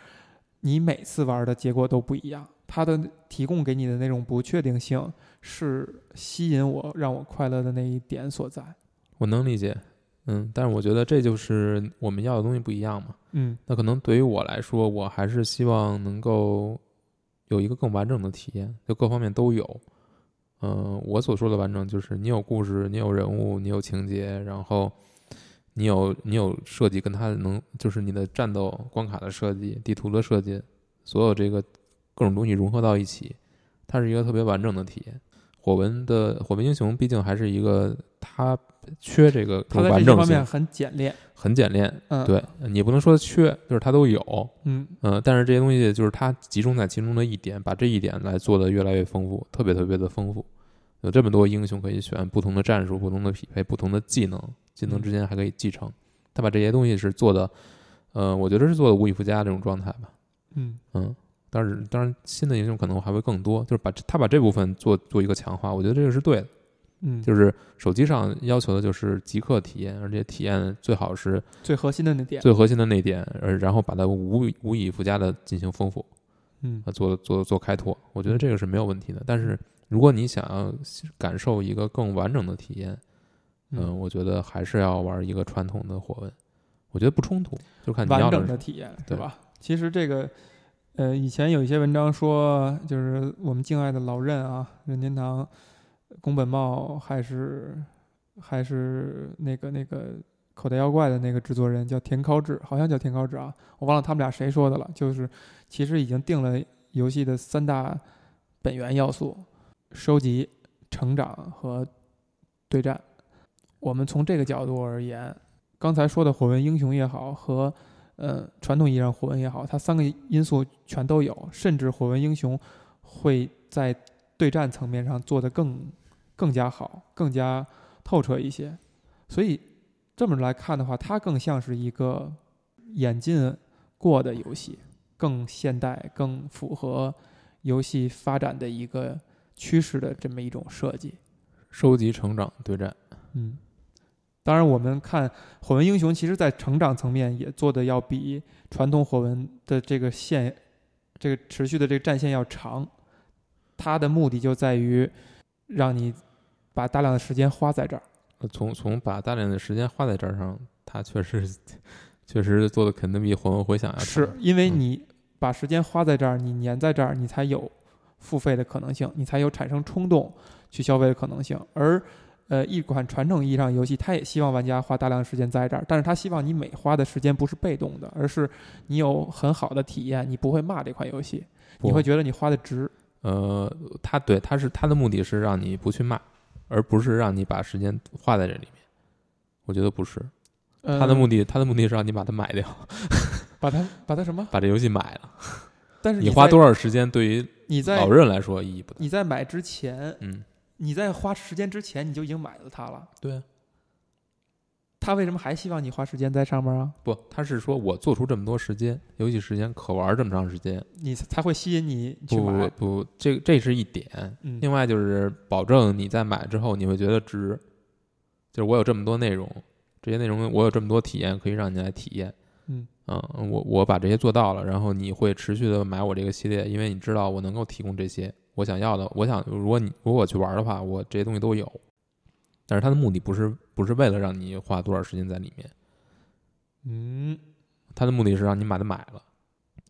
你每次玩的结果都不一样，它的提供给你的那种不确定性是吸引我、让我快乐的那一点所在。我能理解，嗯，但是我觉得这就是我们要的东西不一样嘛。嗯那可能对于我来说，我还是希望能够有一个更完整的体验，就各方面都有。嗯、我所说的完整就是你有故事，你有人物，你有情节，然后你有你有设计，跟它能就是你的战斗关卡的设计、地图的设计，所有这个各种东西融合到一起，它是一个特别完整的体验。火纹的火纹英雄毕竟还是一个它缺这个它在这完整性方面，很简练。很简练。嗯，，对你不能说缺，就是它都有，嗯嗯、但是这些东西就是它集中在其中的一点，把这一点来做的越来越丰富，特别特别的丰富。有这么多英雄可以选，不同的战术、不同的匹配、不同的技能，技能之间还可以继承。他把这些东西是做的，呃，我觉得是做的无以复加这种状态吧。嗯嗯，但是当然新的英雄可能还会更多，就是把这他把这部分做做一个强化，我觉得这个是对的。嗯，就是手机上要求的就是即刻体验，而且体验最好是最核心的那点。最核心的那点，呃，然后把它无以无以复加的进行丰富，嗯啊，做做做开拓，我觉得这个是没有问题的。但是如果你想要感受一个更完整的体验，嗯、嗯，我觉得还是要玩一个传统的火纹，我觉得不冲突，就看你完要整的体验对吧？其实这个，呃，以前有一些文章说，就是我们敬爱的老任啊，任天堂、宫本茂还是还是那个那个口袋妖怪的那个制作人叫田尻智，好像叫田尻智啊，我忘了他们俩谁说的了。就是其实已经定了游戏的三大本源要素：收集、成长和对战。我们从这个角度而言，刚才说的火纹英雄也好，和呃传统意义上火纹也好，它三个因素全都有，甚至火纹英雄会在对战层面上做得更更加好，更加透彻一些。所以这么来看的话，它更像是一个演进过的游戏，更现代、更符合游戏发展的一个趋势的这么一种设计。收集、成长、对战。嗯，当然，我们看火纹英雄，其实在成长层面也做的要比传统火纹的这个线，这个持续的这个战线要长。它的目的就在于让你把大量的时间花在这儿。呃从从把大量的时间花在这儿上，他确实确实做的肯定比火纹回响要是。因为嗯你把时间花在这儿，你粘在这儿，你才有付费的可能性，你才有产生冲动去消费的可能性。而呃，一款传统意义上的游戏，它也希望玩家花大量的时间在这儿，但是它希望你每花的时间不是被动的，而是你有很好的体验，你不会骂这款游戏，你会觉得你花的值。呃，他对他是他的目的是让你不去骂，而不是让你把时间花在这里面。我觉得不是，呃、他的目的他的目的是让你把它买掉，把它把它什么？把这游戏买了。但是你花多少时间对于你在老任来说意义不大。你在买之前，嗯，你在花时间之前，你就已经买了它了。对啊，他为什么还希望你花时间在上面啊？不，他是说我做出这么多时间，游戏时间可玩这么长时间，你才才会吸引你去不买。不，这这是一点。嗯，另外就是保证你在买之后你会觉得值，就是我有这么多内容，这些内容我有这么多体验可以让你来体验。嗯嗯，我我把这些做到了，然后你会持续的买我这个系列，因为你知道我能够提供这些我想要的。我想，如果你如果我去玩的话，我这些东西都有。但是它的目的不是不是为了让你花多少时间在里面，嗯，它的目的是让你把它买了。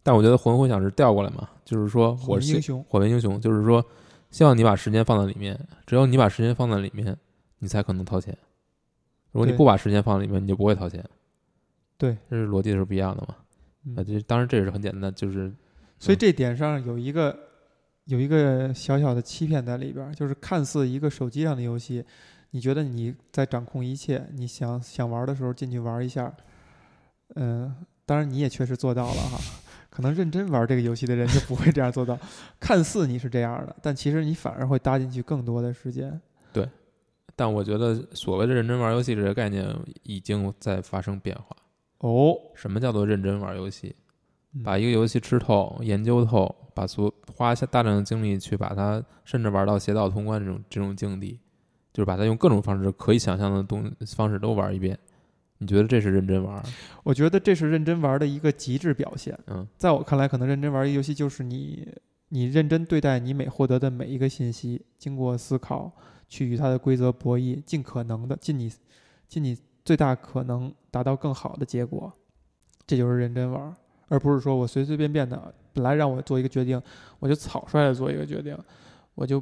但我觉得魂回响是调过来嘛，就是说火我是英雄，火纹英雄，就是说希望你把时间放在里面，只有你把时间放在里面，你才可能掏钱。如果你不把时间放在里面，你就不会掏钱。对，这是逻辑是不一样的嘛。嗯啊，这当然这也是很简单的，就是所以这点上有一个有一个小小的欺骗在里边儿，就是看似一个手机上的游戏，你觉得你在掌控一切，你想想玩的时候进去玩一下，嗯、当然你也确实做到了哈。可能认真玩这个游戏的人就不会这样做到，看似你是这样的，但其实你反而会搭进去更多的时间。对但我觉得所谓的认真玩游戏这个概念已经在发生变化。哦，什么叫做认真玩游戏？嗯把一个游戏吃透、研究透，把所花下大量的精力去把它，甚至玩到邪道通关这种这种境地，就是把它用各种方式可以想象的东方式都玩一遍。你觉得这是认真玩？我觉得这是认真玩的一个极致表现。嗯，在我看来，可能认真玩一个游戏就是你，你认真对待你每获得的每一个信息，经过思考，去与它的规则博弈，尽可能的尽你尽你最大可能达到更好的结果，这就是认真玩，而不是说我随随便便的，本来让我做一个决定，我就草率的做一个决定，我就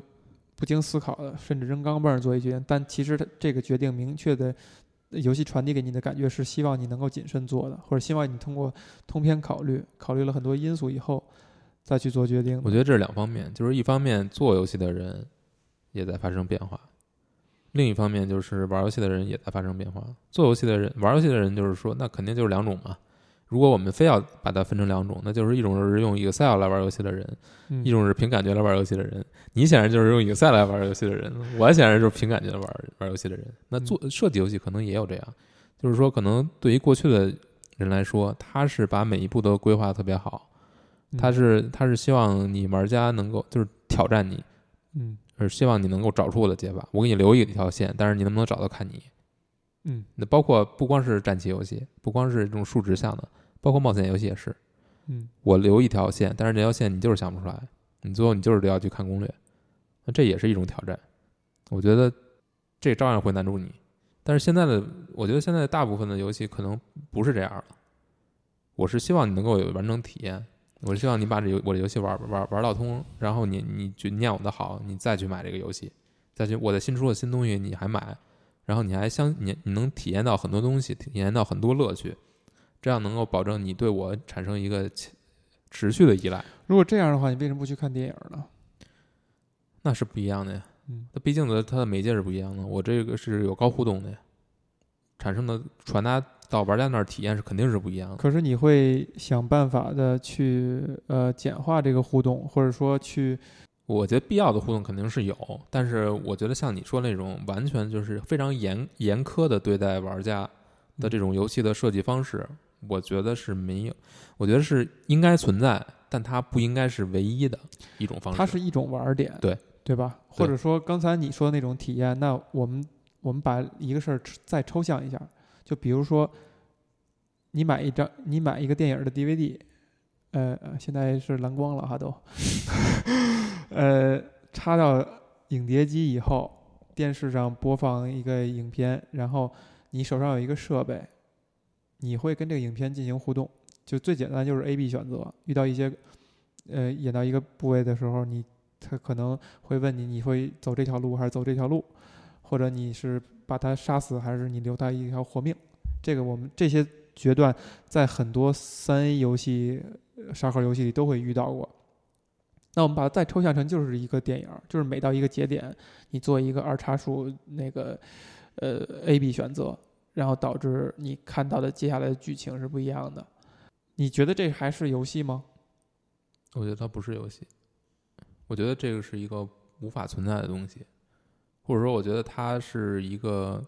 不经思考的，甚至扔钢镚儿做一决定，但其实它这个决定明确的。游戏传递给你的感觉是希望你能够谨慎做的，或者希望你通过通篇考虑，考虑了很多因素以后再去做决定。我觉得这是两方面，就是一方面做游戏的人，也在发生变化。另一方面就是玩游戏的人也在发生变化。做游戏的人、玩游戏的人，就是说，那肯定就是两种嘛。如果我们非要把它分成两种，那就是一种是用 Excel 来玩游戏的人，嗯一种是凭感觉来玩游戏的人。你显然就是用 Excel 来玩游戏的人，我显然就是凭感觉来玩玩游戏的人。那做设计游戏可能也有这样，就是说，可能对于过去的人来说，他是把每一步都规划得特别好，嗯他是他是希望你玩家能够就是挑战你，嗯而希望你能够找出我的解法。我给你留一条线，但是你能不能找到看你。嗯那包括不光是战棋游戏，不光是这种数值项的，包括冒险游戏也是。嗯我留一条线，但是这条线你就是想不出来，你最后你就是得要去看攻略，那这也是一种挑战。我觉得这照样会难住你。但是现在的，我觉得现在大部分的游戏可能不是这样了。我是希望你能够有完整体验，我是希望你把这游我这游戏玩玩玩到通，然后你你觉念我的好，你再去买这个游戏，再去我的新出的新东西你还买，然后你还相你你能体验到很多东西，体验到很多乐趣，这样能够保证你对我产生一个持持续的依赖，如果这样的话，你为什么不去看电影呢？那是不一样的呀。嗯它毕竟的它的媒介是不一样的，我这个是有高互动的呀，产生的传达到玩家那儿体验是肯定是不一样的。可是你会想办法的去呃简化这个互动，或者说去我觉得必要的互动肯定是有，但是我觉得像你说那种完全就是非常严严苛的对待玩家的这种游戏的设计方式，我觉得是没有，我觉得是应该存在，但它不应该是唯一的一种方式。它是一种玩儿点，对对吧？或者说刚才你说的那种体验，那我们我们把一个事儿再抽象一下，就比如说你买一张你买一个电影的 DVD，呃，呃现在是蓝光了哈都，呃，插到影碟机以后，电视上播放一个影片，然后你手上有一个设备，你会跟这个影片进行互动。就最简单就是 A、B 选择，遇到一些呃演到一个部位的时候，你他可能会问你，你会走这条路还是走这条路，或者你是把他杀死还是你留他一条活命。这个我们这些决断在很多三 A 游戏、沙盒游戏里都会遇到过。那我们把它再抽象成就是一个电影，就是每到一个节点，你做一个二叉树那个呃 A、B 选择，然后导致你看到的接下来的剧情是不一样的。你觉得这还是游戏吗？我觉得它不是游戏，我觉得这个是一个无法存在的东西，或者说，我觉得它是一个，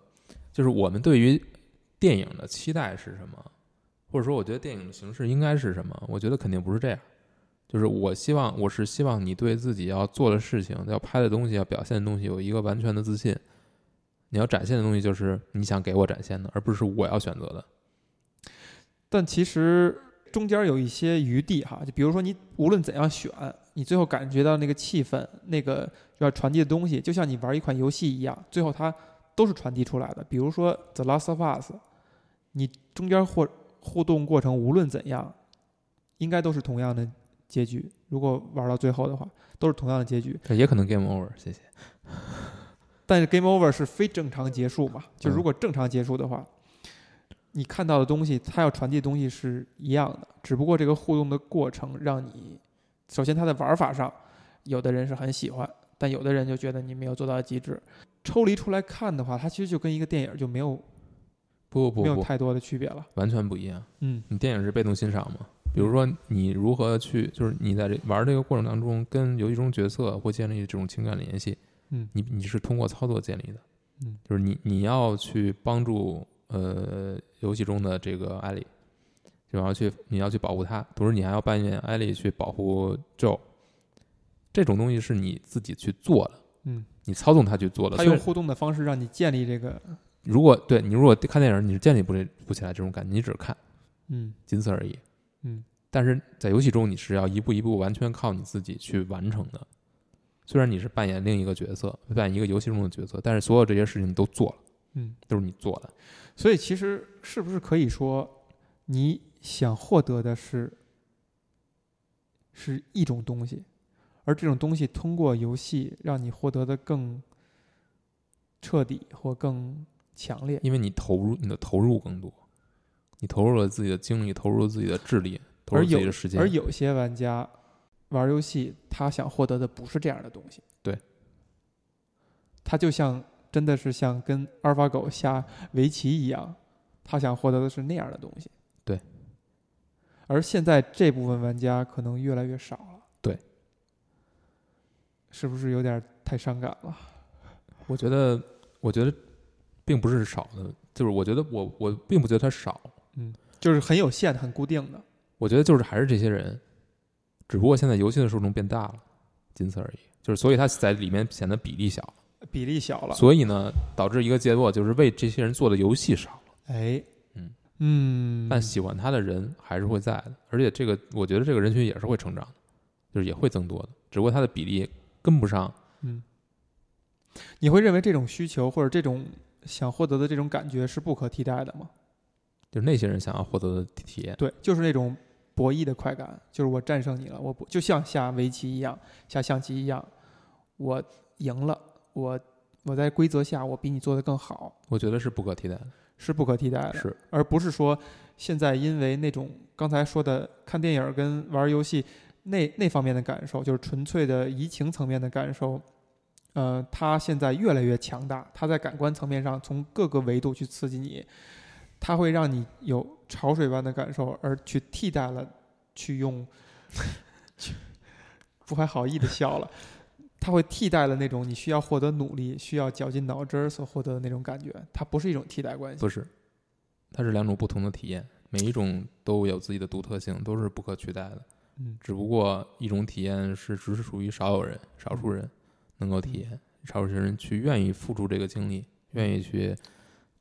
就是我们对于电影的期待是什么，或者说，我觉得电影的形式应该是什么？我觉得肯定不是这样。就是我希望，我是希望你对自己要做的事情、要拍的东西、要表现的东西有一个完全的自信。你要展现的东西就是你想给我展现的，而不是我要选择的。但其实中间有一些余地哈，就比如说你无论怎样选，你最后感觉到那个气氛、那个要传递的东西，就像你玩一款游戏一样，最后它都是传递出来的。比如说《The Last of Us》，你中间或互动过程无论怎样，应该都是同样的结局。如果玩到最后的话，都是同样的结局。也可能 game over，谢谢。但是 Game Over 是非正常结束嘛？就嗯如果正常结束的话，你看到的东西，它要传递的东西是一样的，只不过这个互动的过程让你，首先它的玩法上，有的人是很喜欢，但有的人就觉得你没有做到极致。抽离出来看的话，它其实就跟一个电影就没有不不不不，没有太多的区别了。完全不一样。嗯你电影是被动欣赏嘛？比如说，你如何去，就是你在这玩这个过程当中，跟游戏中角色会建立这种情感联系。嗯你你是通过操作建立的，嗯，就是你你要去帮助呃游戏中的这个艾莉，就要去你要去保护她，同时你还要扮演艾莉去保护 Joe。这种东西是你自己去做的，嗯，你操纵他去做的。他用互动的方式让你建立这个，如果对你如果看电影，你是建立不这不起来这种感觉，你只是看，嗯仅此而已。嗯但是在游戏中，你是要一步一步完全靠你自己去完成的。虽然你是扮演另一个角色，扮演一个游戏中的角色，但是所有这些事情你都做了，嗯。都是你做的。所以其实是不是可以说，你想获得的是是一种东西，而这种东西通过游戏让你获得的更彻底或更强烈。因为你投入你的投入更多，你投入了自己的精力，投入了自己的智力，投入自己的时间。而有些玩家玩游戏，他想获得的不是这样的东西。对。他就像真的是像跟阿尔法狗下围棋一样，他想获得的是那样的东西。对。而现在这部分玩家可能越来越少了。对。是不是有点太伤感了？我觉得，我觉得并不是少的，就是我觉得我我并不觉得它少，嗯，就是很有限、很固定的。我觉得就是还是这些人，只不过现在游戏的受众变大了，仅此而已。就是所以它在里面显得比例小，比例小了。所以呢，导致一个结果就是为这些人做的游戏少了。哎，嗯嗯，但喜欢他的人还是会在的，而且这个我觉得这个人群也是会成长的，就是也会增多的，只不过它的比例跟不上。嗯，你会认为这种需求或者这种想获得的这种感觉是不可替代的吗？就是那些人想要获得的体验，对，就是那种博弈的快感，就是我战胜你了，我不就像下围棋一样，下象棋一样，我赢了，我我在规则下我比你做的更好，我觉得是不可替代的，是不可替代的，是，而不是说现在因为那种刚才说的看电影跟玩游戏那那方面的感受，就是纯粹的移情层面的感受，呃，它现在越来越强大，它在感官层面上从各个维度去刺激你。它会让你有潮水般的感受，而去替代了去用，不怀好意的笑了。它会替代了那种你需要获得努力、需要绞尽脑汁儿所获得的那种感觉。它不是一种替代关系，不是，它是两种不同的体验，每一种都有自己的独特性，都是不可取代的。嗯，只不过一种体验是只是属于少有人、少数人能够体验，少数人去愿意付出这个精力，愿意去。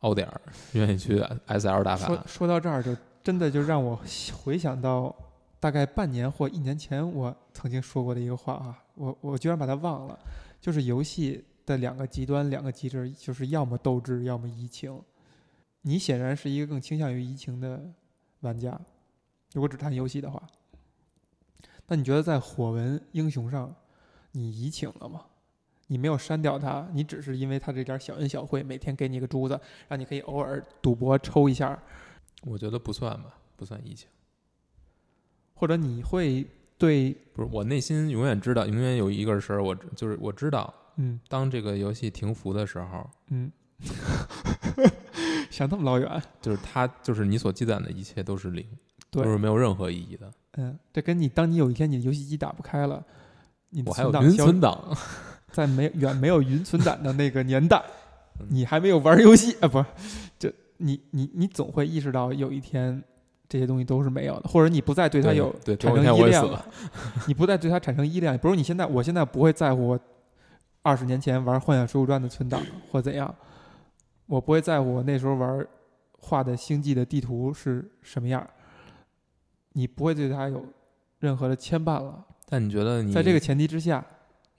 凹点儿，愿意去 S L 打卡。说说到这儿，就真的就让我回想到大概半年或一年前我曾经说过的一个话啊，我我居然把它忘了。就是游戏的两个极端，两个极致，就是要么斗志，要么移情。你显然是一个更倾向于移情的玩家，如果只谈游戏的话。那你觉得在火纹英雄上，你移情了吗？你没有删掉它，你只是因为它这点小恩小惠，每天给你个珠子，让你可以偶尔赌博抽一下。我觉得不算吧，不算疫情。或者你会对，不是我内心永远知道，永远有一个事儿，我就是我知道，嗯，当这个游戏停服的时候，嗯，想那么老远，就是它就是你所积攒的一切都是零，都是没有任何意义的。嗯，这跟你当你有一天你的游戏机打不开了，你我还有云存档。在没远没有云存档的那个年代，你还没有玩游戏啊？不是，就你你你总会意识到有一天这些东西都是没有的，或者你不再对它有产生依恋了。你不再对它产生依恋，比如你现在，我现在不会在乎我二十年前玩《幻想水浒传》的存档或怎样，我不会在乎我那时候玩画的星际的地图是什么样。你不会对它有任何的牵绊了。但你觉得你在这个前提之下，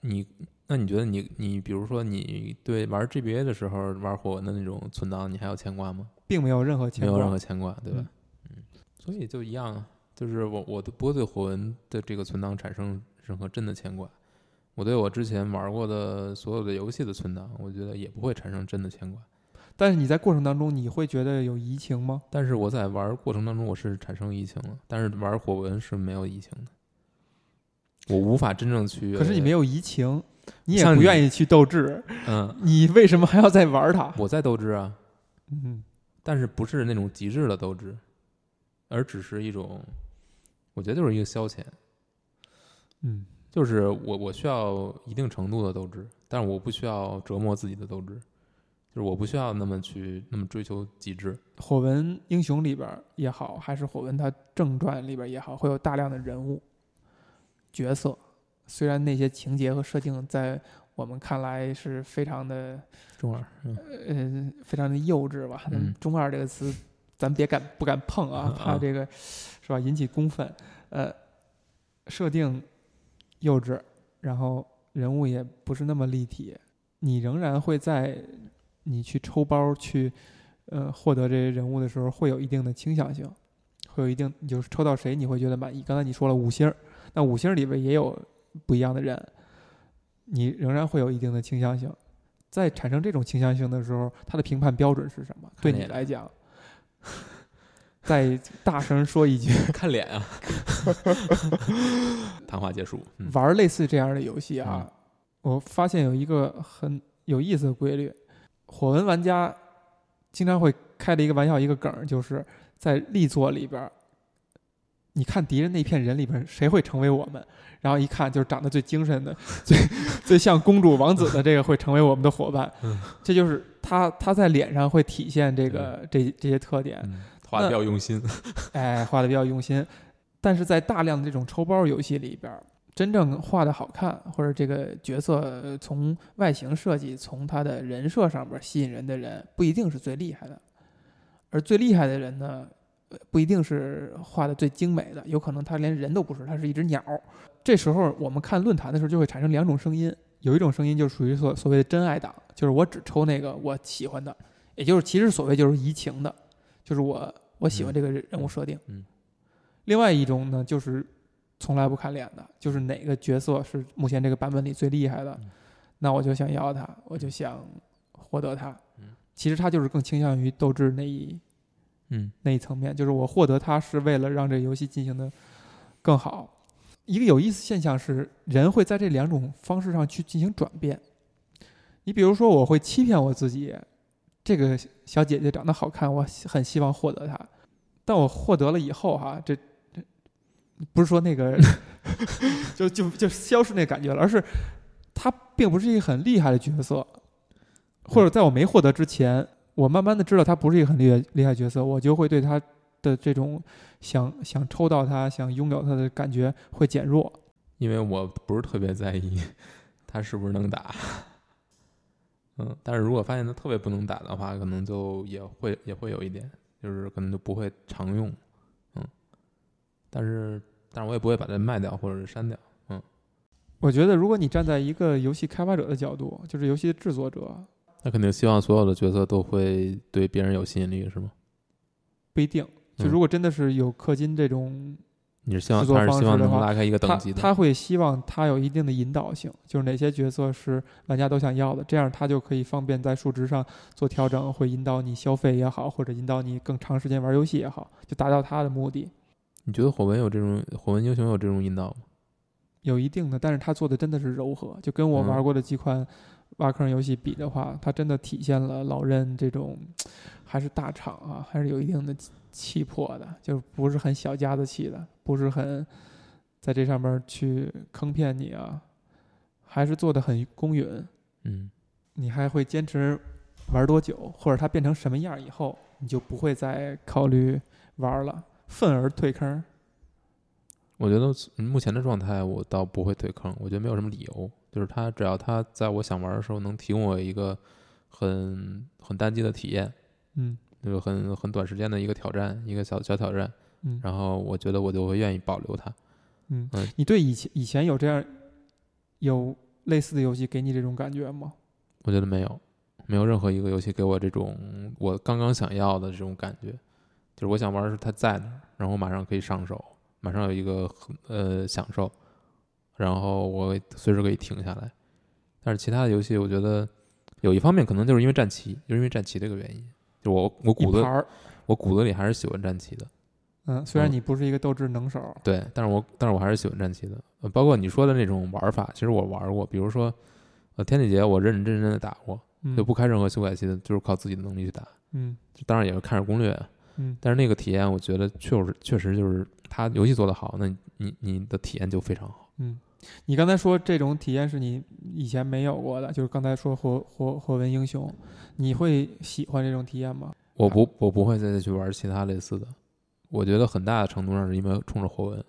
你？那你觉得你你比如说你对玩 GBA 的时候玩火纹的那种存档，你还有牵挂吗？并没有任何牵挂，没有任何牵挂，对吧？嗯，所以就一样，就是我我都不会对火纹的这个存档产生任何真的牵挂。我对我之前玩过的所有的游戏的存档，我觉得也不会产生真的牵挂。但是你在过程当中，你会觉得有移情吗？但是我在玩过程当中，我是产生移情了，但是玩火纹是没有移情的。我无法真正去，可是你没有移情。你也不愿意去斗智，嗯，你为什么还要再玩它？我在斗智啊，嗯，但是不是那种极致的斗志，而只是一种，我觉得就是一个消遣，嗯，就是我我需要一定程度的斗志，但是我不需要折磨自己的斗志，就是我不需要那么去那么追求极致。火纹英雄里边也好，还是火纹它正传里边也好，会有大量的人物角色。虽然那些情节和设定在我们看来是非常的中二，嗯，非常的幼稚吧？中二这个词，咱别敢不敢碰啊，怕这个是吧引起公愤。呃，设定幼稚，然后人物也不是那么立体，你仍然会在你去抽包去呃获得这些人物的时候，会有一定的倾向性，会有一定就是抽到谁你会觉得满意。刚才你说了五星儿，那五星里边也有。不一样的人，你仍然会有一定的倾向性。在产生这种倾向性的时候，他的评判标准是什么？对你来讲，再大声说一句，看脸啊！谈话结束。玩类似这样的游戏啊，我发现有一个很有意思的规律。火纹玩家经常会开的一个玩笑，一个梗，就是在力作里边儿，你看敌人那片人里边谁会成为我们？然后一看就是长得最精神的、最最像公主王子的这个会成为我们的伙伴。嗯这就是他他在脸上会体现这个这这些特点。嗯，画的比较用心。哎，画的比较用心，但是在大量的这种抽包游戏里边，真正画的好看，或者这个角色呃从外形设计、从他的人设上边吸引人的人，不一定是最厉害的，而最厉害的人呢，呃不一定是画的最精美的，有可能他连人都不是，他是一只鸟。这时候我们看论坛的时候，就会产生两种声音，有一种声音就属于所所谓的真爱党，就是我只抽那个我喜欢的，也就是其实所谓就是移情的，就是我我喜欢嗯这个人人物设定。嗯另外一种呢，就是从来不看脸的，就是哪个角色是目前这个版本里最厉害的，嗯那我就想要他，我就想获得他。嗯其实他就是更倾向于斗志那一嗯那一层面，就是我获得它是为了让这个游戏进行的更好。一个有意思现象是，人会在这两种方式上去进行转变。你比如说，我会欺骗我自己，这个小姐姐长得好看，我很希望获得她。但我获得了以后，哈，这这不是说那个 就就就消失那感觉了，而是她并不是一个很厉害的角色，或者在我没获得之前，我慢慢的知道他不是一个很厉害厉害角色，我就会对他的这种想想抽到他、想拥有他的感觉会减弱。因为我不是特别在意 他是不是能打，嗯，但是如果发现他特别不能打的话，可能就也会也会有一点，就是可能就不会常用，嗯，但是但是我也不会把它卖掉或者是删掉，嗯。我觉得，如果你站在一个游戏开发者的角度，就是游戏的制作者，那肯定希望所有的角色都会对别人有吸引力，是吗？不一定。就嗯如果真的是有氪金这种，你是希望制作他是希望能拉开一个他等级的，他会希望他有一定的引导性，就是哪些角色是玩家都想要的，这样他就可以方便在数值上做调整，会引导你消费也好，或者引导你更长时间玩游戏也好，就达到他的目的。你觉得火纹有这种火纹英雄有这种引导吗？有一定的，但是他做的真的是柔和，就跟我嗯玩过的几款挖坑游戏比的话，它真的体现了老任这种 还是大厂啊，还是有一定的气气魄的，就是不是很小家子气的，不是很在这上面去坑骗你啊，还是做的很公允。嗯，你还会坚持玩多久，或者它变成什么样以后，你就不会再考虑玩了，愤而退坑。我觉得目前的状态，我倒不会退坑。我觉得没有什么理由，就是它只要它在我想玩的时候能提供我一个很很单机的体验，嗯就是很很短时间的一个挑战，一个小小挑战，嗯然后我觉得我就会愿意保留它。嗯嗯，你对以前以前有这样有类似的游戏给你这种感觉吗？我觉得没有，没有任何一个游戏给我这种我刚刚想要的这种感觉，就是我想玩的是它在那儿，然后我马上可以上手，马上有一个很呃享受，然后我随时可以停下来。但是其他的游戏，我觉得有一方面可能就是因为战旗，就是因为战旗这个原因，就我我骨子一盘儿，我骨子里还是喜欢战旗的，嗯，虽然嗯你不是一个斗志能手，对，但是我但是我还是喜欢战旗的，呃，包括你说的那种玩法，其实我玩过，比如说呃天地劫，我认认真真的打过，嗯，就不开任何修改器的，就是靠自己的能力去打。嗯当然也是看着攻略，嗯但是那个体验，我觉得确实确实就是它游戏做得好，那你你你的体验就非常好。嗯。你刚才说这种体验是你以前没有过的，就是刚才说火火火纹英雄，你会喜欢这种体验吗？我不我不会再去玩其他类似的，我觉得很大的程度上是因为冲着火纹，